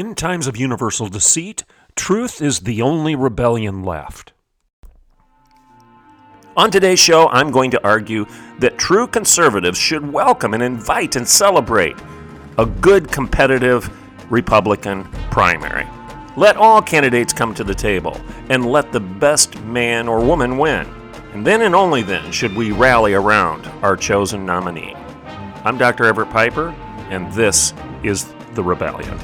In times of universal deceit, truth is the only rebellion left. On today's show, I'm going to argue that true conservatives should welcome and invite and celebrate a good competitive Republican primary. Let all candidates come to the table and let the best man or woman win. And then and only then should we rally around our chosen nominee. I'm Dr. Everett Piper, and this is The Rebellion.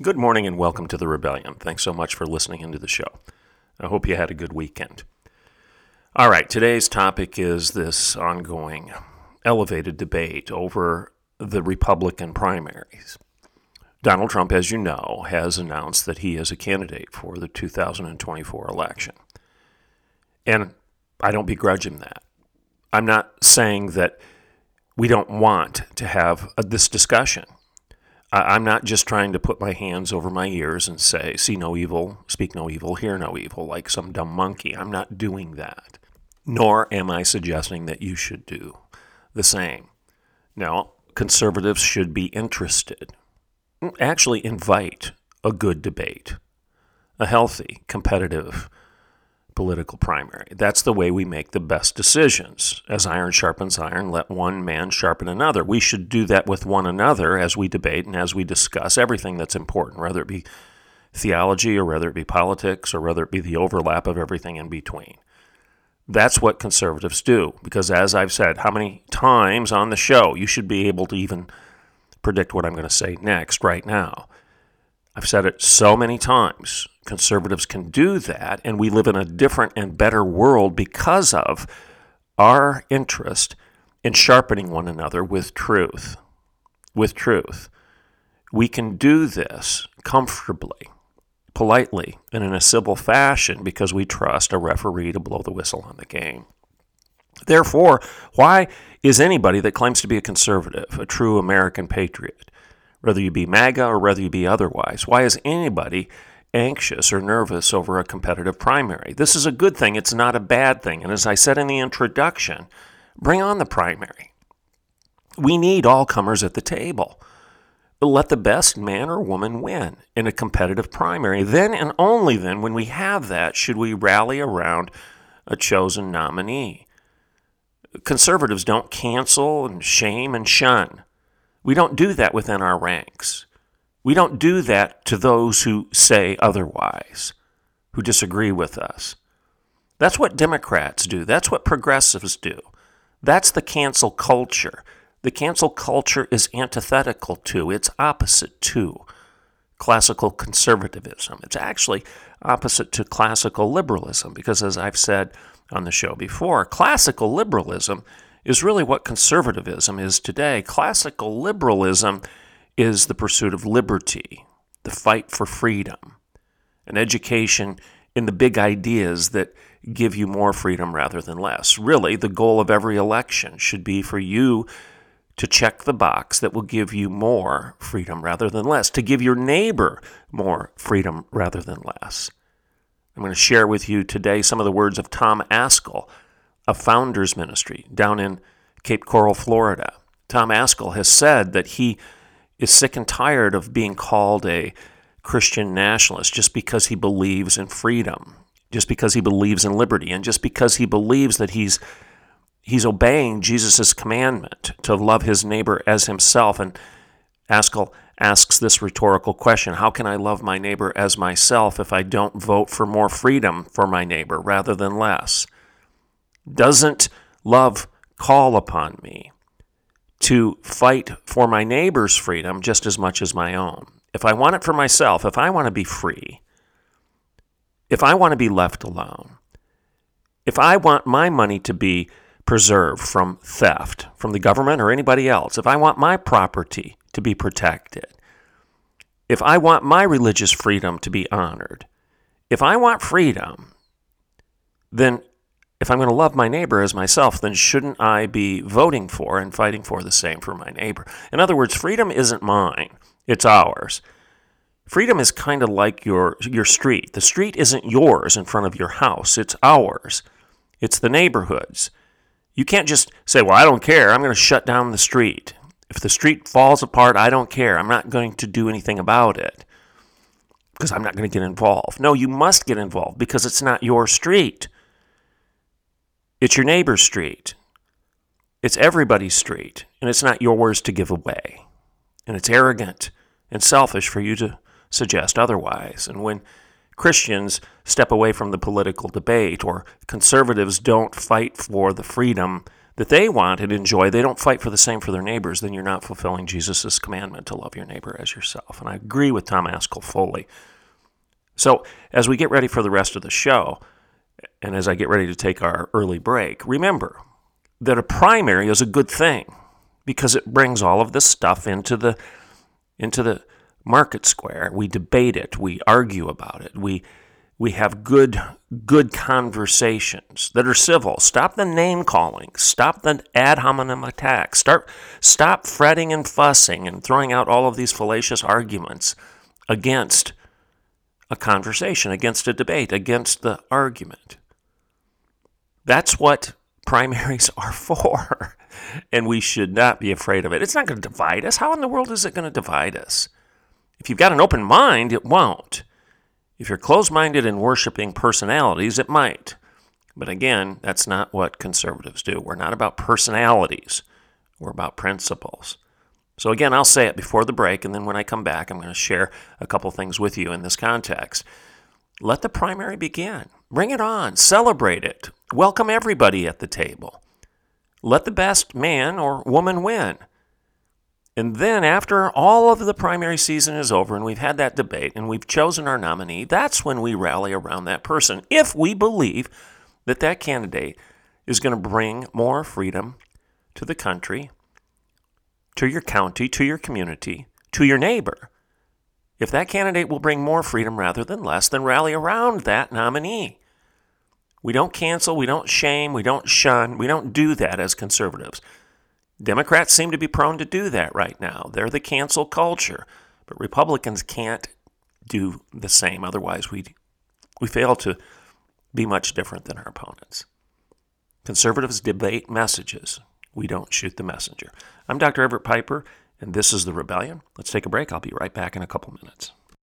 Good morning and welcome to The Rebellion. Thanks so much for listening into the show. I hope you had a good weekend. All right, today's topic is this ongoing elevated debate over the Republican primaries. Donald Trump, as you know, has announced that he is a candidate for the 2024 election. And I don't begrudge him that. I'm not saying that we don't want to have a, this discussion. I'm not just trying to put my hands over my ears and say, see no evil, speak no evil, hear no evil, like some dumb monkey. I'm not doing that. Nor am I suggesting that you should do the same. Now, conservatives should be interested, actually invite a good debate, a healthy, competitive political primary. That's the way we make the best decisions. As iron sharpens iron, let one man sharpen another. We should do that with one another as we debate and as we discuss everything that's important, whether it be theology or whether it be politics or whether it be the overlap of everything in between. That's what conservatives do. Because as I've said, how many times on the show, you should be able to even predict what I'm going to say next right now. I've said it so many times conservatives can do that, and we live in a different and better world because of our interest in sharpening one another with truth. With truth. We can do this comfortably, politely, and in a civil fashion because we trust a referee to blow the whistle on the game. Therefore, why is anybody that claims to be a conservative, a true American patriot, whether you be MAGA or whether you be otherwise, why is anybody anxious or nervous over a competitive primary. This is a good thing, it's not a bad thing. And as I said in the introduction, bring on the primary. We need all comers at the table. Let the best man or woman win in a competitive primary. Then and only then, when we have that, should we rally around a chosen nominee. Conservatives don't cancel and shame and shun. We don't do that within our ranks. We don't do that to those who say otherwise, who disagree with us. That's what Democrats do. That's what progressives do. That's the cancel culture. The cancel culture is antithetical to, it's opposite to classical conservatism. It's actually opposite to classical liberalism because, as I've said on the show before, classical liberalism is really what conservatism is today. Classical liberalism is the pursuit of liberty, the fight for freedom, an education in the big ideas that give you more freedom rather than less. Really, the goal of every election should be for you to check the box that will give you more freedom rather than less, to give your neighbor more freedom rather than less. I'm going to share with you today some of the words of Tom Ascol, a founders ministry down in Cape Coral, Florida. Tom Ascol has said that he is sick and tired of being called a Christian nationalist just because he believes in freedom, just because he believes in liberty, and just because he believes that he's he's obeying Jesus' commandment to love his neighbor as himself. And Ascol asks this rhetorical question How can I love my neighbor as myself if I don't vote for more freedom for my neighbor rather than less? Doesn't love call upon me? To fight for my neighbor's freedom just as much as my own. If I want it for myself, if I want to be free, if I want to be left alone, if I want my money to be preserved from theft from the government or anybody else, if I want my property to be protected, if I want my religious freedom to be honored, if I want freedom, then if I'm going to love my neighbor as myself, then shouldn't I be voting for and fighting for the same for my neighbor? In other words, freedom isn't mine, it's ours. Freedom is kind of like your, your street. The street isn't yours in front of your house, it's ours. It's the neighborhood's. You can't just say, Well, I don't care. I'm going to shut down the street. If the street falls apart, I don't care. I'm not going to do anything about it because I'm not going to get involved. No, you must get involved because it's not your street. It's your neighbor's street. It's everybody's street, and it's not yours to give away. And it's arrogant and selfish for you to suggest otherwise. And when Christians step away from the political debate or conservatives don't fight for the freedom that they want and enjoy, they don't fight for the same for their neighbors, then you're not fulfilling Jesus' commandment to love your neighbor as yourself. And I agree with Tom Ascol fully. So, as we get ready for the rest of the show, and as I get ready to take our early break, remember that a primary is a good thing because it brings all of this stuff into the into the market square. We debate it, we argue about it, we we have good good conversations that are civil. Stop the name calling. Stop the ad hominem attacks. Start stop fretting and fussing and throwing out all of these fallacious arguments against a conversation, against a debate, against the argument. That's what primaries are for. and we should not be afraid of it. It's not going to divide us. How in the world is it going to divide us? If you've got an open mind, it won't. If you're closed minded and worshiping personalities, it might. But again, that's not what conservatives do. We're not about personalities, we're about principles. So, again, I'll say it before the break, and then when I come back, I'm going to share a couple things with you in this context. Let the primary begin. Bring it on. Celebrate it. Welcome everybody at the table. Let the best man or woman win. And then, after all of the primary season is over and we've had that debate and we've chosen our nominee, that's when we rally around that person if we believe that that candidate is going to bring more freedom to the country, to your county, to your community, to your neighbor. If that candidate will bring more freedom rather than less, then rally around that nominee. We don't cancel, we don't shame, we don't shun, we don't do that as conservatives. Democrats seem to be prone to do that right now. They're the cancel culture. But Republicans can't do the same. Otherwise, we, we fail to be much different than our opponents. Conservatives debate messages. We don't shoot the messenger. I'm Dr. Everett Piper, and this is The Rebellion. Let's take a break. I'll be right back in a couple minutes.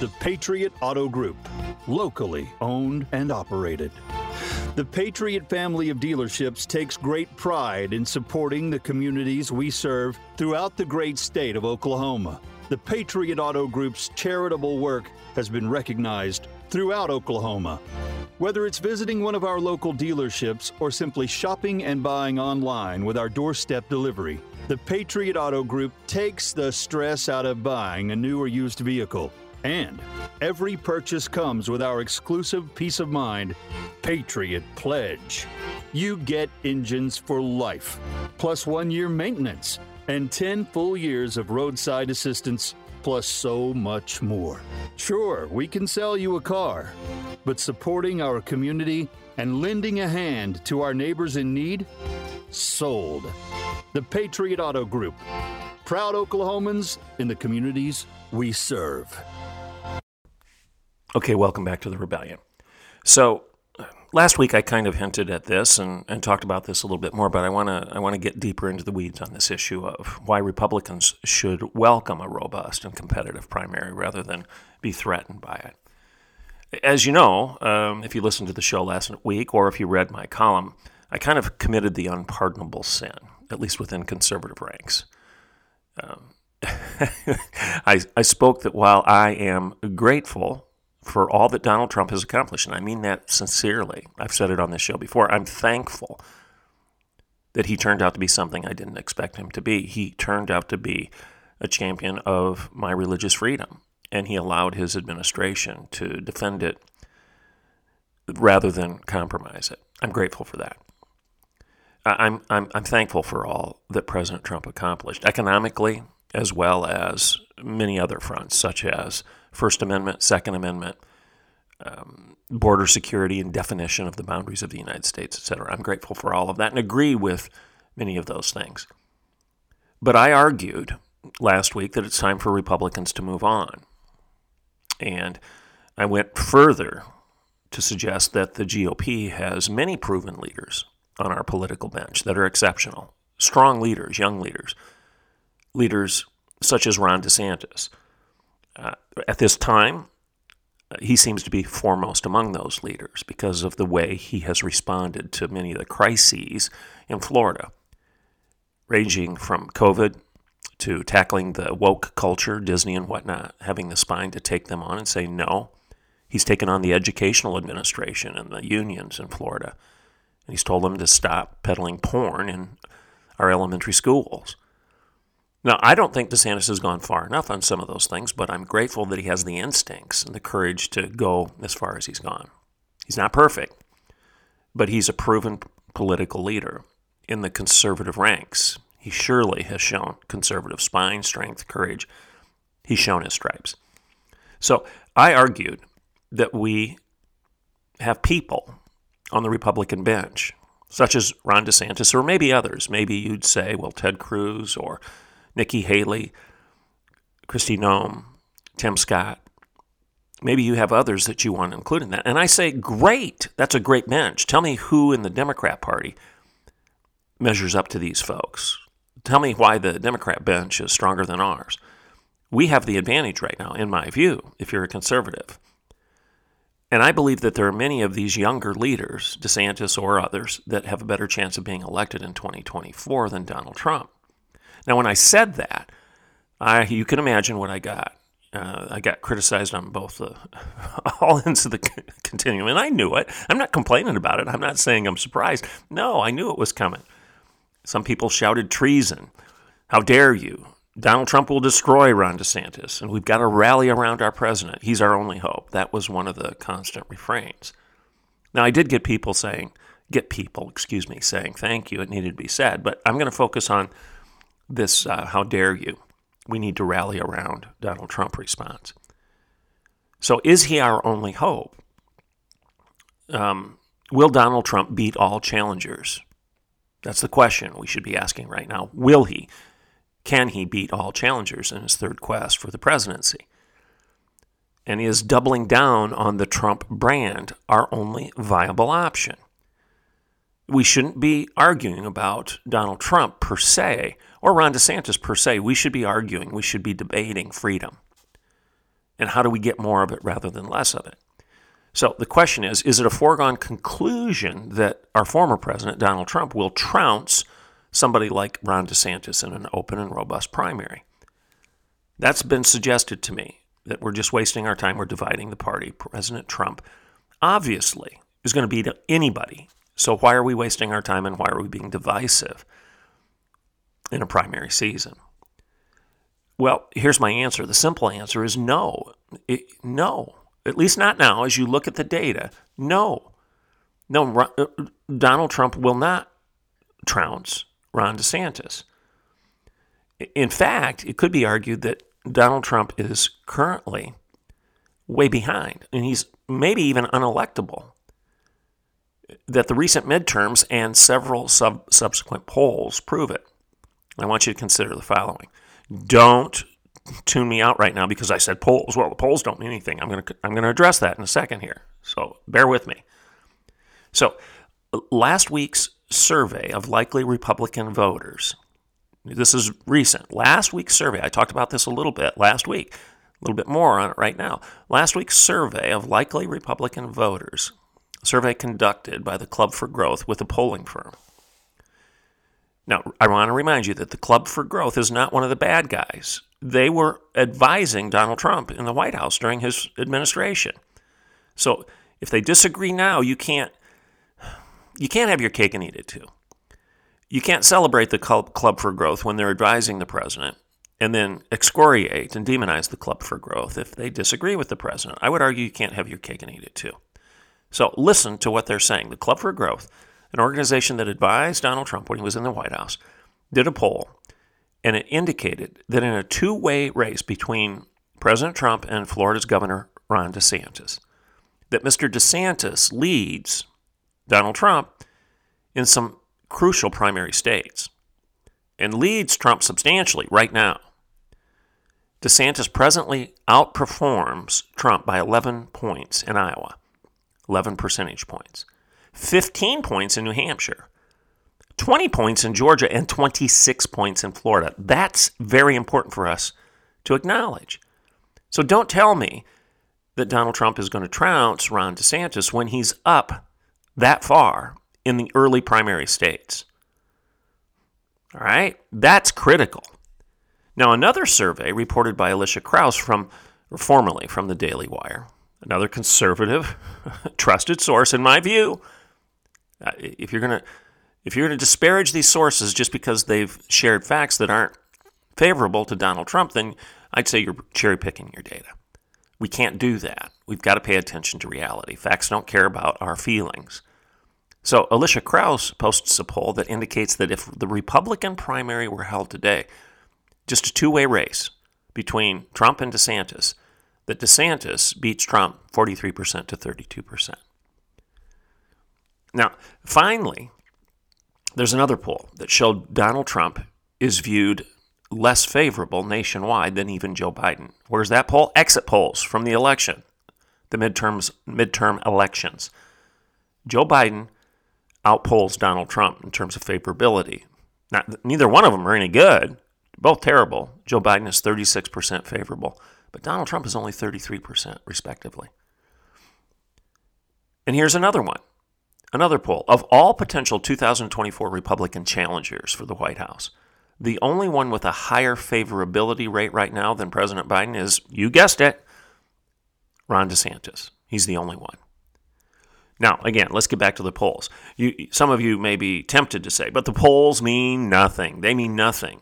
The Patriot Auto Group, locally owned and operated. The Patriot family of dealerships takes great pride in supporting the communities we serve throughout the great state of Oklahoma. The Patriot Auto Group's charitable work has been recognized throughout Oklahoma. Whether it's visiting one of our local dealerships or simply shopping and buying online with our doorstep delivery, the Patriot Auto Group takes the stress out of buying a new or used vehicle. And every purchase comes with our exclusive peace of mind Patriot Pledge. You get engines for life, plus one year maintenance, and 10 full years of roadside assistance, plus so much more. Sure, we can sell you a car, but supporting our community and lending a hand to our neighbors in need? Sold. The Patriot Auto Group. Proud Oklahomans in the communities we serve. Okay, welcome back to the rebellion. So, last week I kind of hinted at this and, and talked about this a little bit more, but I want to I want to get deeper into the weeds on this issue of why Republicans should welcome a robust and competitive primary rather than be threatened by it. As you know, um, if you listened to the show last week or if you read my column I kind of committed the unpardonable sin, at least within conservative ranks. Um, I, I spoke that while I am grateful for all that Donald Trump has accomplished, and I mean that sincerely, I've said it on this show before, I'm thankful that he turned out to be something I didn't expect him to be. He turned out to be a champion of my religious freedom, and he allowed his administration to defend it rather than compromise it. I'm grateful for that. I'm, I'm, I'm thankful for all that President Trump accomplished economically, as well as many other fronts, such as First Amendment, Second Amendment, um, border security and definition of the boundaries of the United States, et cetera. I'm grateful for all of that and agree with many of those things. But I argued last week that it's time for Republicans to move on. And I went further to suggest that the GOP has many proven leaders on our political bench that are exceptional, strong leaders, young leaders, leaders such as Ron DeSantis. Uh, at this time, he seems to be foremost among those leaders because of the way he has responded to many of the crises in Florida, ranging from COVID to tackling the woke culture, Disney and whatnot, having the spine to take them on and say no. He's taken on the educational administration and the unions in Florida and he's told them to stop peddling porn in our elementary schools. Now, I don't think DeSantis has gone far enough on some of those things, but I'm grateful that he has the instincts and the courage to go as far as he's gone. He's not perfect, but he's a proven political leader in the conservative ranks. He surely has shown conservative spine, strength, courage. He's shown his stripes. So I argued that we have people on the Republican bench, such as Ron DeSantis or maybe others. Maybe you'd say, well, Ted Cruz or Nikki Haley, Kristi Noem, Tim Scott. Maybe you have others that you want to include in that. And I say, great, that's a great bench. Tell me who in the Democrat Party measures up to these folks. Tell me why the Democrat bench is stronger than ours. We have the advantage right now, in my view, if you're a conservative. And I believe that there are many of these younger leaders, DeSantis or others, that have a better chance of being elected in 2024 than Donald Trump. Now, when I said that, I, you can imagine what I got. Uh, I got criticized on both the all ends of the continuum, and I knew it. I'm not complaining about it. I'm not saying I'm surprised. No, I knew it was coming. Some people shouted treason. How dare you? Donald Trump will destroy Ron DeSantis, and we've got to rally around our president. He's our only hope. That was one of the constant refrains. Now, I did get people saying, get people, excuse me, saying thank you. It needed to be said, but I'm going to focus on this uh, how dare you. We need to rally around Donald Trump response. So, is he our only hope? Um, will Donald Trump beat all challengers? That's the question we should be asking right now. Will he? Can he beat all challengers in his third quest for the presidency? And is doubling down on the Trump brand our only viable option? We shouldn't be arguing about Donald Trump per se or Ron DeSantis per se. We should be arguing, we should be debating freedom. And how do we get more of it rather than less of it? So the question is is it a foregone conclusion that our former president, Donald Trump, will trounce somebody like Ron DeSantis in an open and robust primary. That's been suggested to me that we're just wasting our time, we're dividing the party. President Trump obviously is going to beat anybody. So why are we wasting our time and why are we being divisive in a primary season? Well, here's my answer. The simple answer is no. It, no. At least not now. As you look at the data, no. No, uh, Donald Trump will not trounce Ron DeSantis. In fact, it could be argued that Donald Trump is currently way behind, and he's maybe even unelectable. That the recent midterms and several sub- subsequent polls prove it. I want you to consider the following. Don't tune me out right now because I said polls. Well, the polls don't mean anything. I'm going to I'm going to address that in a second here. So bear with me. So last week's survey of likely Republican voters. This is recent. Last week's survey, I talked about this a little bit last week, a little bit more on it right now. Last week's survey of likely Republican voters survey conducted by the Club for Growth with a polling firm. Now, I want to remind you that the Club for Growth is not one of the bad guys. They were advising Donald Trump in the White House during his administration. So, if they disagree now, you can't you can't have your cake and eat it too. You can't celebrate the Club for Growth when they're advising the president and then excoriate and demonize the Club for Growth if they disagree with the president. I would argue you can't have your cake and eat it too. So listen to what they're saying. The Club for Growth, an organization that advised Donald Trump when he was in the White House, did a poll and it indicated that in a two way race between President Trump and Florida's Governor Ron DeSantis, that Mr. DeSantis leads Donald Trump in some crucial primary states and leads Trump substantially right now. DeSantis presently outperforms Trump by 11 points in Iowa, 11 percentage points, 15 points in New Hampshire, 20 points in Georgia, and 26 points in Florida. That's very important for us to acknowledge. So don't tell me that Donald Trump is going to trounce Ron DeSantis when he's up that far in the early primary states. All right, that's critical. Now, another survey reported by Alicia Krause from, formerly from the Daily Wire, another conservative, trusted source, in my view. Uh, if you're gonna if you're gonna disparage these sources just because they've shared facts that aren't favorable to Donald Trump, then I'd say you're cherry picking your data. We can't do that. We've got to pay attention to reality. Facts don't care about our feelings. So, Alicia Krause posts a poll that indicates that if the Republican primary were held today, just a two way race between Trump and DeSantis, that DeSantis beats Trump 43% to 32%. Now, finally, there's another poll that showed Donald Trump is viewed less favorable nationwide than even Joe Biden. Where's that poll? Exit polls from the election, the midterms, midterm elections. Joe Biden outpolls Donald Trump in terms of favorability. Neither one of them are any good, both terrible. Joe Biden is 36% favorable, but Donald Trump is only 33%, respectively. And here's another one another poll. Of all potential 2024 Republican challengers for the White House, the only one with a higher favorability rate right now than President Biden is, you guessed it, Ron DeSantis. He's the only one. Now, again, let's get back to the polls. You, some of you may be tempted to say, but the polls mean nothing. They mean nothing.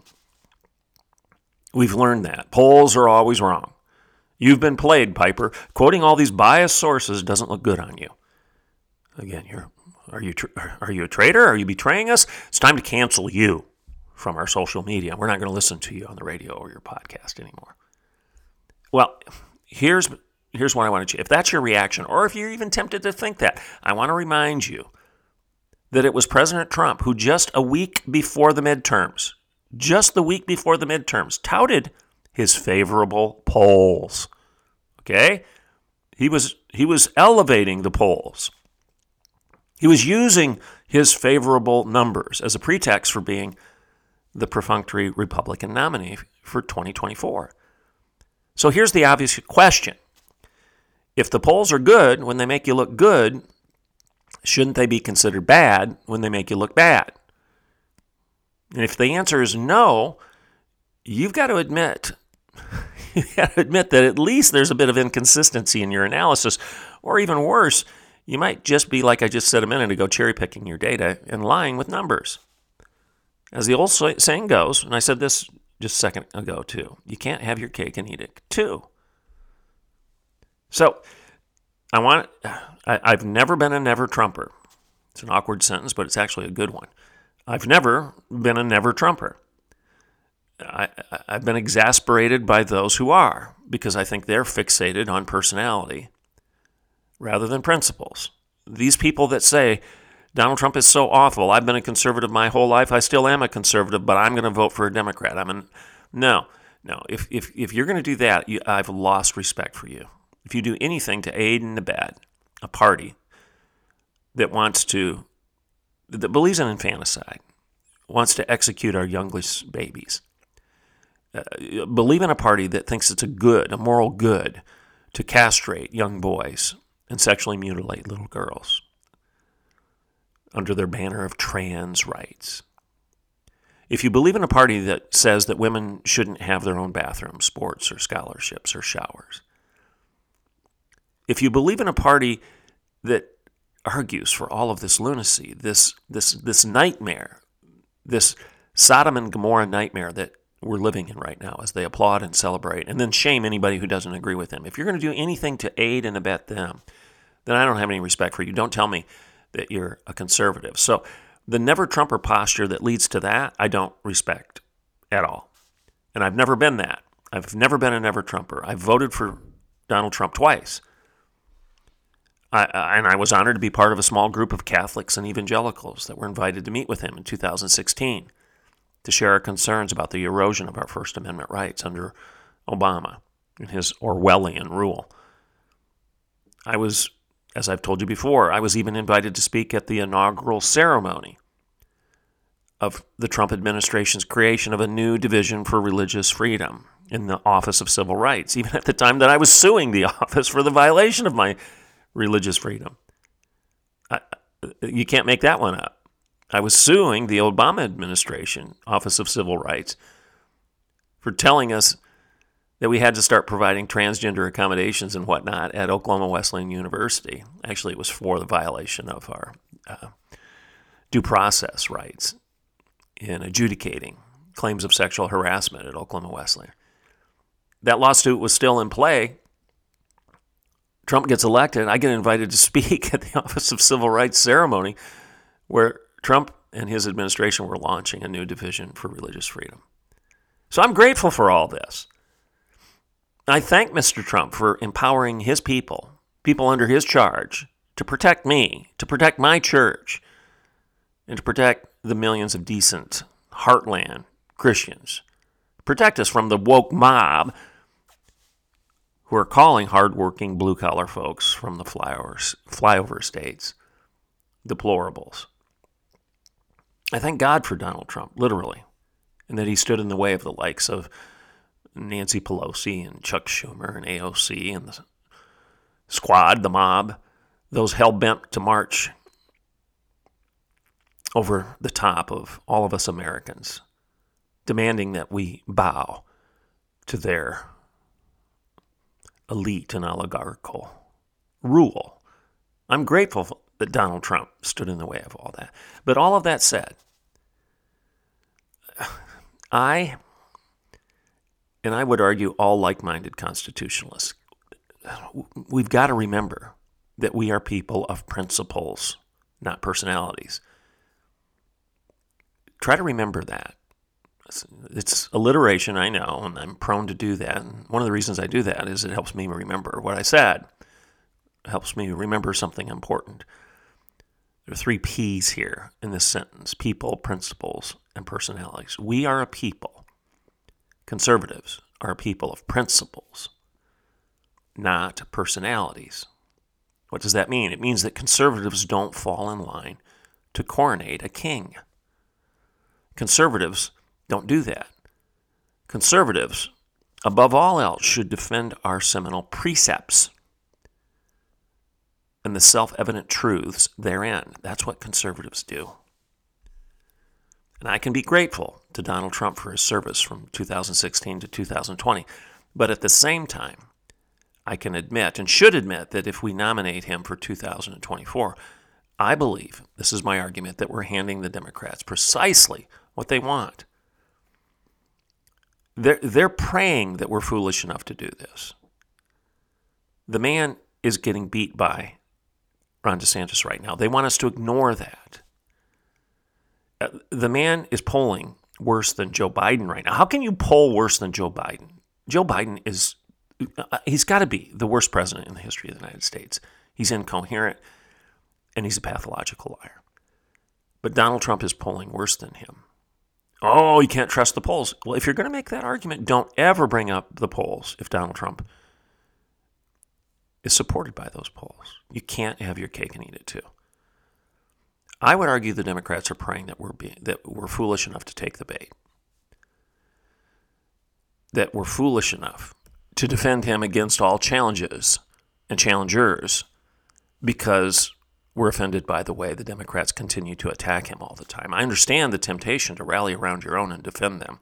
We've learned that. Polls are always wrong. You've been played, Piper. Quoting all these biased sources doesn't look good on you. Again, you're, are, you are you a traitor? Are you betraying us? It's time to cancel you from our social media. We're not going to listen to you on the radio or your podcast anymore. Well, here's here's what I want to if that's your reaction or if you're even tempted to think that, I want to remind you that it was President Trump who just a week before the midterms, just the week before the midterms, touted his favorable polls. Okay? He was he was elevating the polls. He was using his favorable numbers as a pretext for being the perfunctory Republican nominee for 2024. So here's the obvious question if the polls are good when they make you look good, shouldn't they be considered bad when they make you look bad? And if the answer is no, you've got to admit you got to admit that at least there's a bit of inconsistency in your analysis, or even worse, you might just be like I just said a minute ago, cherry picking your data and lying with numbers. As the old saying goes, and I said this just a second ago too, you can't have your cake and eat it too. So I want, I, I've never been a never Trumper. It's an awkward sentence, but it's actually a good one. I've never been a never Trumper. I, have been exasperated by those who are because I think they're fixated on personality rather than principles. These people that say Donald Trump is so awful, I've been a conservative my whole life, I still am a conservative, but I'm going to vote for a Democrat. I'm an, no, no. If, if, if you're going to do that, you, I've lost respect for you if you do anything to aid and abet a party that wants to, that believes in infanticide, wants to execute our youngest babies, uh, believe in a party that thinks it's a good, a moral good, to castrate young boys and sexually mutilate little girls. under their banner of trans rights. If you believe in a party that says that women shouldn't have their own bathrooms, sports, or scholarships, or showers, if you believe in a party that argues for all of this lunacy, this, this, this nightmare, this Sodom and Gomorrah nightmare that we're living in right now as they applaud and celebrate and then shame anybody who doesn't agree with them. If you're going to do anything to aid and abet them, then I don't have any respect for you. Don't tell me that you're a conservative. So the never Trumper posture that leads to that, I don't respect at all. And I've never been that. I've never been a never Trumper. I've voted for Donald Trump twice. I, and I was honored to be part of a small group of Catholics and evangelicals that were invited to meet with him in 2016 to share our concerns about the erosion of our First Amendment rights under Obama and his Orwellian rule. I was, as I've told you before, I was even invited to speak at the inaugural ceremony of the Trump administration's creation of a new division for religious freedom in the Office of Civil Rights, even at the time that I was suing the office for the violation of my religious freedom. I, you can't make that one up. I was suing the Obama administration, Office of Civil Rights, for telling us that we had to start providing transgender accommodations and whatnot at Oklahoma Wesleyan University. Actually, it was for the violation of our uh, due process rights in adjudicating claims of sexual harassment at Oklahoma Wesleyan. That lawsuit was still in play. Trump gets elected. I get invited to speak at the Office of Civil Rights ceremony where Trump and his administration were launching a new division for religious freedom. So I'm grateful for all this. I thank Mr. Trump for empowering his people, people under his charge, to protect me, to protect my church, and to protect the millions of decent, heartland Christians. Protect us from the woke mob who are calling hardworking blue collar folks from the flyover states deplorables. I thank God for Donald Trump, literally, and that he stood in the way of the likes of Nancy Pelosi and Chuck Schumer and AOC and the squad, the mob, those hell bent to march over the top of all of us Americans, demanding that we bow to their elite and oligarchical rule. I'm grateful that Donald Trump stood in the way of all that. But all of that said, I, and I would argue all like minded constitutionalists, we've got to remember that we are people of principles, not personalities. Try to remember that. It's alliteration, I know, and I'm prone to do that. And one of the reasons I do that is it helps me remember what I said, it helps me remember something important. There are three P's here in this sentence people, principles, and personalities. We are a people. Conservatives are people of principles, not personalities. What does that mean? It means that conservatives don't fall in line to coronate a king. Conservatives don't do that. Conservatives, above all else, should defend our seminal precepts and the self evident truths therein. That's what conservatives do. And I can be grateful to Donald Trump for his service from 2016 to 2020. But at the same time, I can admit and should admit that if we nominate him for 2024, I believe, this is my argument, that we're handing the Democrats precisely what they want. They're, they're praying that we're foolish enough to do this. The man is getting beat by Ron DeSantis right now. They want us to ignore that. Uh, the man is polling worse than Joe Biden right now. How can you poll worse than Joe Biden? Joe Biden is, uh, he's got to be the worst president in the history of the United States. He's incoherent and he's a pathological liar. But Donald Trump is polling worse than him. Oh, you can't trust the polls. Well, if you're going to make that argument, don't ever bring up the polls if Donald Trump is supported by those polls. You can't have your cake and eat it too. I would argue the Democrats are praying that we're being, that we're foolish enough to take the bait. That we're foolish enough to defend him against all challenges and challengers because we're offended by the way the Democrats continue to attack him all the time. I understand the temptation to rally around your own and defend them.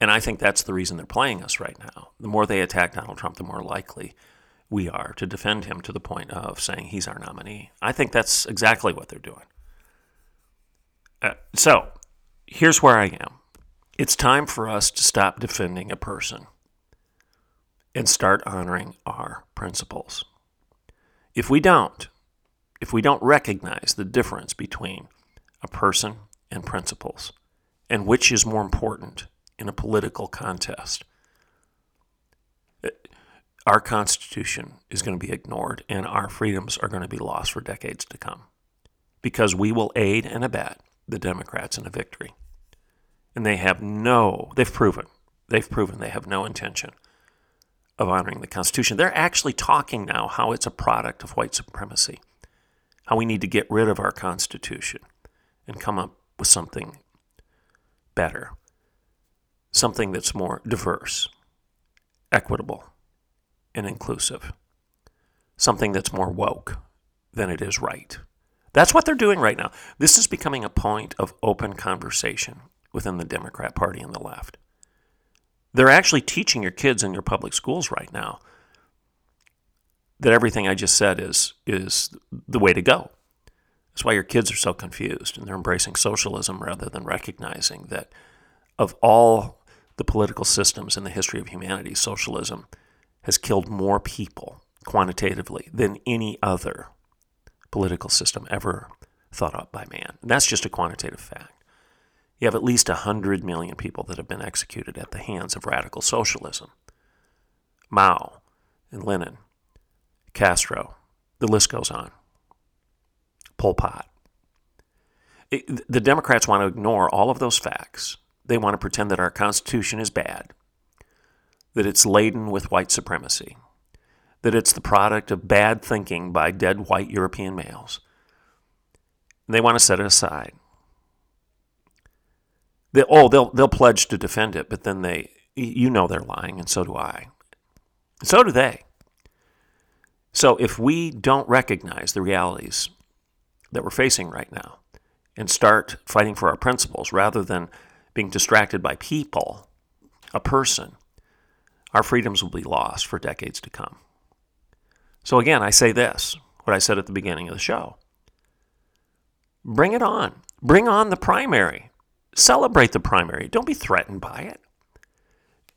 And I think that's the reason they're playing us right now. The more they attack Donald Trump, the more likely we are to defend him to the point of saying he's our nominee. I think that's exactly what they're doing. Uh, so here's where I am it's time for us to stop defending a person and start honoring our principles. If we don't, if we don't recognize the difference between a person and principles, and which is more important in a political contest, our Constitution is going to be ignored and our freedoms are going to be lost for decades to come because we will aid and abet the Democrats in a victory. And they have no, they've proven, they've proven they have no intention of honoring the Constitution. They're actually talking now how it's a product of white supremacy, how we need to get rid of our Constitution and come up with something better, something that's more diverse, equitable, and inclusive, something that's more woke than it is right. That's what they're doing right now. This is becoming a point of open conversation within the Democrat Party and the left. They're actually teaching your kids in your public schools right now that everything I just said is is the way to go. That's why your kids are so confused and they're embracing socialism rather than recognizing that of all the political systems in the history of humanity, socialism has killed more people quantitatively than any other political system ever thought up by man. And that's just a quantitative fact. You have at least 100 million people that have been executed at the hands of radical socialism. Mao and Lenin, Castro, the list goes on. Pol Pot. It, the Democrats want to ignore all of those facts. They want to pretend that our Constitution is bad, that it's laden with white supremacy, that it's the product of bad thinking by dead white European males. They want to set it aside. They, oh, they'll they'll pledge to defend it, but then they, you know, they're lying, and so do I. So do they. So if we don't recognize the realities that we're facing right now and start fighting for our principles rather than being distracted by people, a person, our freedoms will be lost for decades to come. So again, I say this, what I said at the beginning of the show. Bring it on. Bring on the primary. Celebrate the primary. Don't be threatened by it.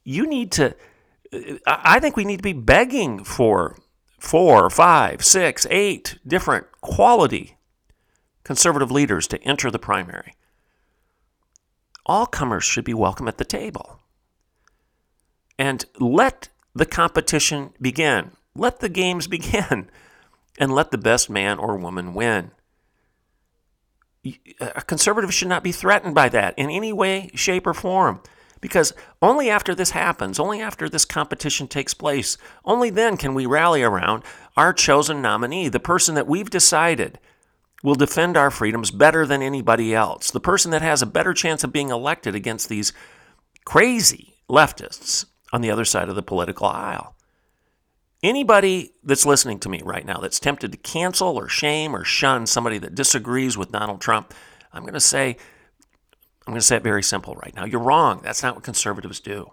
You need to, I think we need to be begging for four, five, six, eight different quality conservative leaders to enter the primary. All comers should be welcome at the table. And let the competition begin. Let the games begin. And let the best man or woman win a uh, conservative should not be threatened by that in any way, shape, or form. Because only after this happens, only after this competition takes place, only then can we rally around our chosen nominee, the person that we've decided will defend our freedoms better than anybody else, the person that has a better chance of being elected against these crazy leftists on the other side of the political aisle. Anybody that's listening to me right now that's tempted to cancel or shame or shun somebody that disagrees with Donald Trump, I'm going to say, I'm going to say it very simple right now. You're wrong. That's not what conservatives do.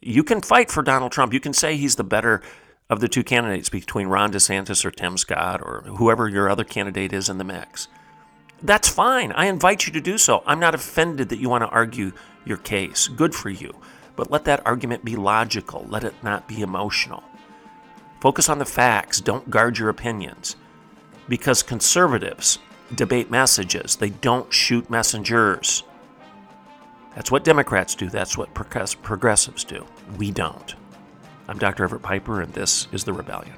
You can fight for Donald Trump. You can say he's the better of the two candidates between Ron DeSantis or Tim Scott or whoever your other candidate is in the mix. That's fine. I invite you to do so. I'm not offended that you want to argue your case. Good for you. But let that argument be logical, let it not be emotional. Focus on the facts, don't guard your opinions. Because conservatives debate messages, they don't shoot messengers. That's what Democrats do, that's what progressives do. We don't. I'm Dr. Everett Piper, and this is The Rebellion.